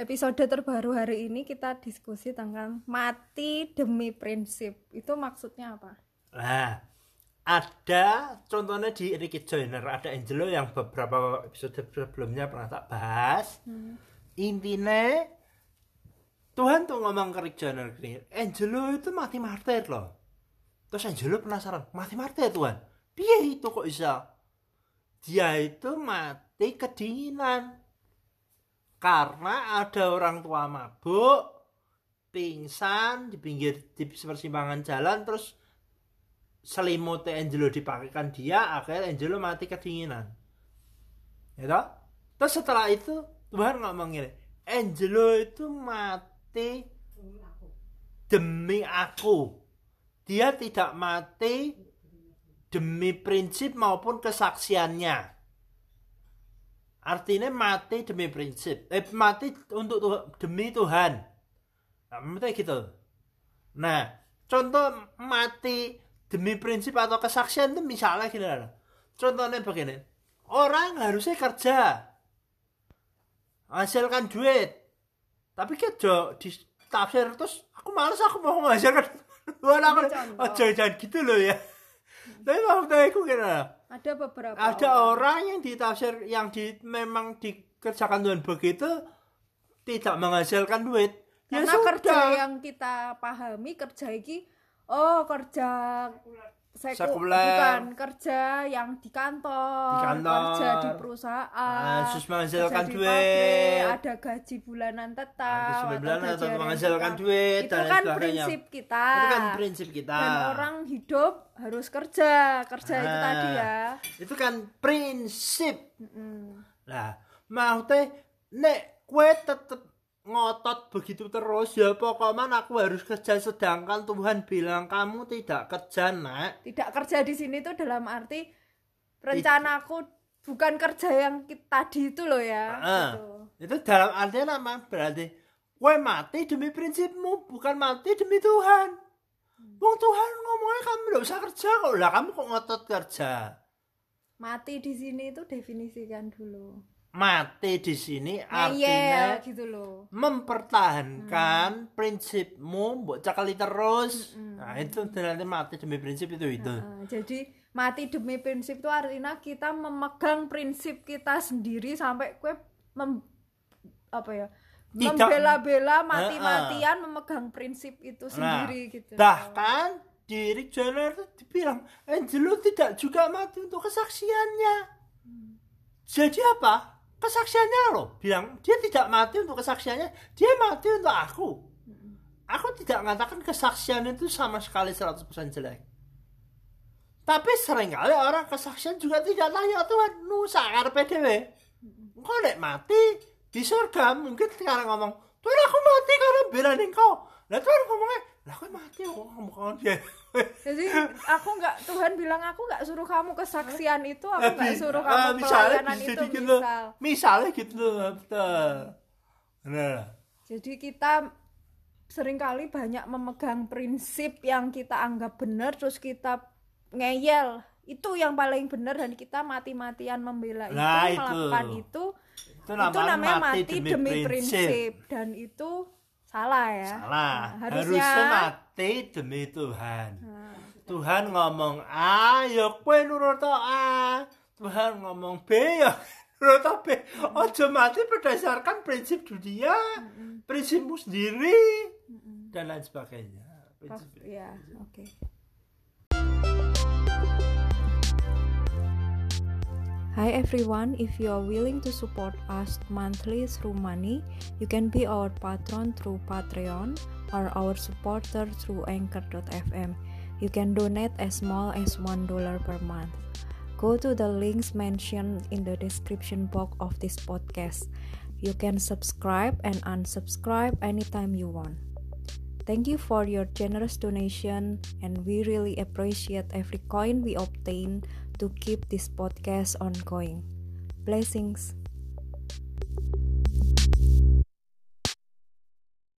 episode terbaru hari ini kita diskusi tentang mati demi prinsip. Itu maksudnya apa? Nah, ada contohnya di Ricky Joyner, ada Angelo yang beberapa episode sebelumnya pernah tak bahas. Hmm. Intinya Tuhan tuh ngomong ke Rick Joyner gini, Angelo itu mati martir loh. Terus Angelo penasaran, mati martir Tuhan? Dia itu kok bisa? Dia itu mati kedinginan karena ada orang tua mabuk pingsan di pinggir di persimpangan jalan terus selimut Angelo dipakaikan dia akhirnya Angelo mati kedinginan. Ya toh? terus setelah itu Tuhan ngomong gini Angelo itu mati demi aku. Dia tidak mati demi prinsip maupun kesaksiannya artinya mati demi prinsip. Eh mati untuk Tuhan, demi Tuhan. Nah maksudnya gitu. Nah contoh mati demi prinsip atau kesaksian itu misalnya gini contohnya begini. Orang harusnya kerja. Hasilkan duit. Tapi kan di tafsir terus aku males aku mau menghasilkan Tuhan aku oh, jangan gitu loh ya tapi maksudnya aku kira ada beberapa ada orang, orang yang ditafsir yang di memang dikerjakan Tuhan begitu tidak menghasilkan duit. Ya karena ya kerja yang kita pahami kerja ini oh kerja Seku, bukan kerja yang di kantor, di kantor. kerja di perusahaan nah, menghasilkan duit. ada gaji bulanan tetap nah, bulanan atau menghasilkan duit itu kan prinsip kita. Itu kan prinsip kita. Dan orang hidup harus kerja kerja nah, itu tadi ya. itu kan prinsip. Mm -mm. nah mau teh nek kue tetep ngotot begitu terus ya pokoknya aku harus kerja sedangkan Tuhan bilang kamu tidak kerja nak. Tidak kerja di sini tuh dalam arti rencanaku bukan kerja yang tadi itu loh ya uh, gitu. itu dalam arti apa berarti kue mati demi prinsipmu bukan mati demi Tuhan. Hmm. Wong Tuhan ngomongnya kamu tidak usah kerja kok. Lah kamu kok ngotot kerja? Mati di sini itu definisikan dulu mati di sini artinya gitu loh. mempertahankan hmm. prinsipmu buat cakali terus hmm. nah itu nanti mati demi prinsip itu itu nah, jadi mati demi prinsip itu artinya kita memegang prinsip kita sendiri sampai kue mem, apa ya membela-bela mati-matian uh, uh. memegang prinsip itu nah, sendiri nah, gitu bahkan diri Jenner dibilang Angelo tidak juga mati untuk kesaksiannya hmm. jadi apa kesaksiannya loh. Bilang dia tidak mati untuk kesaksiannya dia mati untuk aku. Aku tidak mengatakan kesaksian itu sama sekali 100% jelek. Tapi sering kali orang kesaksian juga tidak tanya Tuhan nusa dewe engkau nek mati di surga mungkin sekarang ngomong Tuhan aku mati karena belain engkau nah Tuhan ngomongnya lah aku mati kok ngomong dia jadi aku nggak Tuhan bilang aku nggak suruh kamu kesaksian itu aku nggak suruh kamu uh, pelayanan itu gitu. misal misalnya gitu nah. jadi kita sering kali banyak memegang prinsip yang kita anggap benar terus kita ngeyel itu yang paling benar dan kita mati-matian membela nah, itu, itu melakukan itu itu namanya, itu namanya mati, mati demi, demi prinsip. prinsip dan itu salah ya. Salah. Nah, harusnya, harusnya mati demi Tuhan. Nah. Tuhan ngomong A ya kue nurut A. Tuhan ngomong B ya nurut B. Ojo mati berdasarkan prinsip dunia prinsipmu sendiri dan lain sebagainya. Prinsip, ya oke. okay. Hi everyone, if you are willing to support us monthly through money, you can be our patron through Patreon or our supporter through anchor.fm. You can donate as small as $1 per month. Go to the links mentioned in the description box of this podcast. You can subscribe and unsubscribe anytime you want. Thank you for your generous donation, and we really appreciate every coin we obtain to keep this podcast ongoing. Blessings.